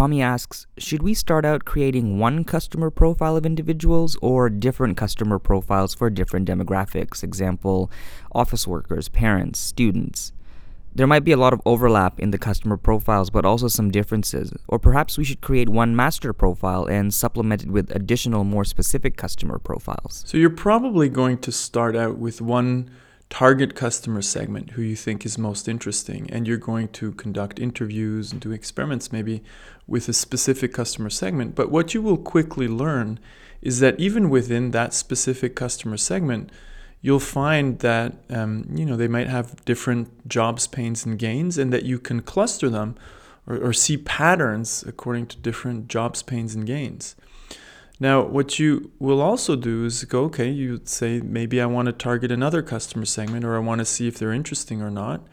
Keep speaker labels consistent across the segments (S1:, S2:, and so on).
S1: Tommy asks Should we start out creating one customer profile of individuals or different customer profiles for different demographics? Example, office workers, parents, students. There might be a lot of overlap in the customer profiles, but also some differences. Or perhaps we should create one master profile and supplement it with additional, more specific customer profiles.
S2: So you're probably going to start out with one target customer segment who you think is most interesting, and you're going to conduct interviews and do experiments maybe with a specific customer segment. But what you will quickly learn is that even within that specific customer segment, you'll find that um, you know they might have different jobs, pains, and gains, and that you can cluster them or, or see patterns according to different jobs, pains, and gains. Now, what you will also do is go, okay, you say maybe I want to target another customer segment or I want to see if they're interesting or not.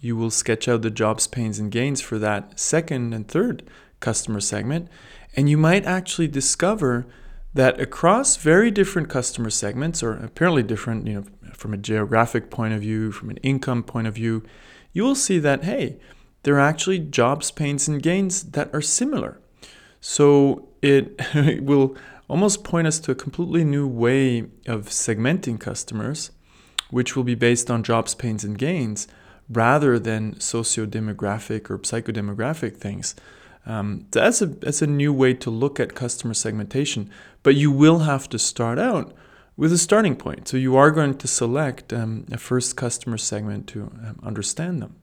S2: You will sketch out the jobs, pains, and gains for that second and third customer segment. And you might actually discover that across very different customer segments, or apparently different, you know, from a geographic point of view, from an income point of view, you will see that, hey, there are actually jobs, pains, and gains that are similar. So it, will almost point us to a completely new way of segmenting customers, which will be based on jobs, pains, and gains rather than socio-demographic or psychodemographic things. Um, that's a that's a new way to look at customer segmentation, but you will have to start out with a starting point. So you are going to select um, a first customer segment to um, understand them.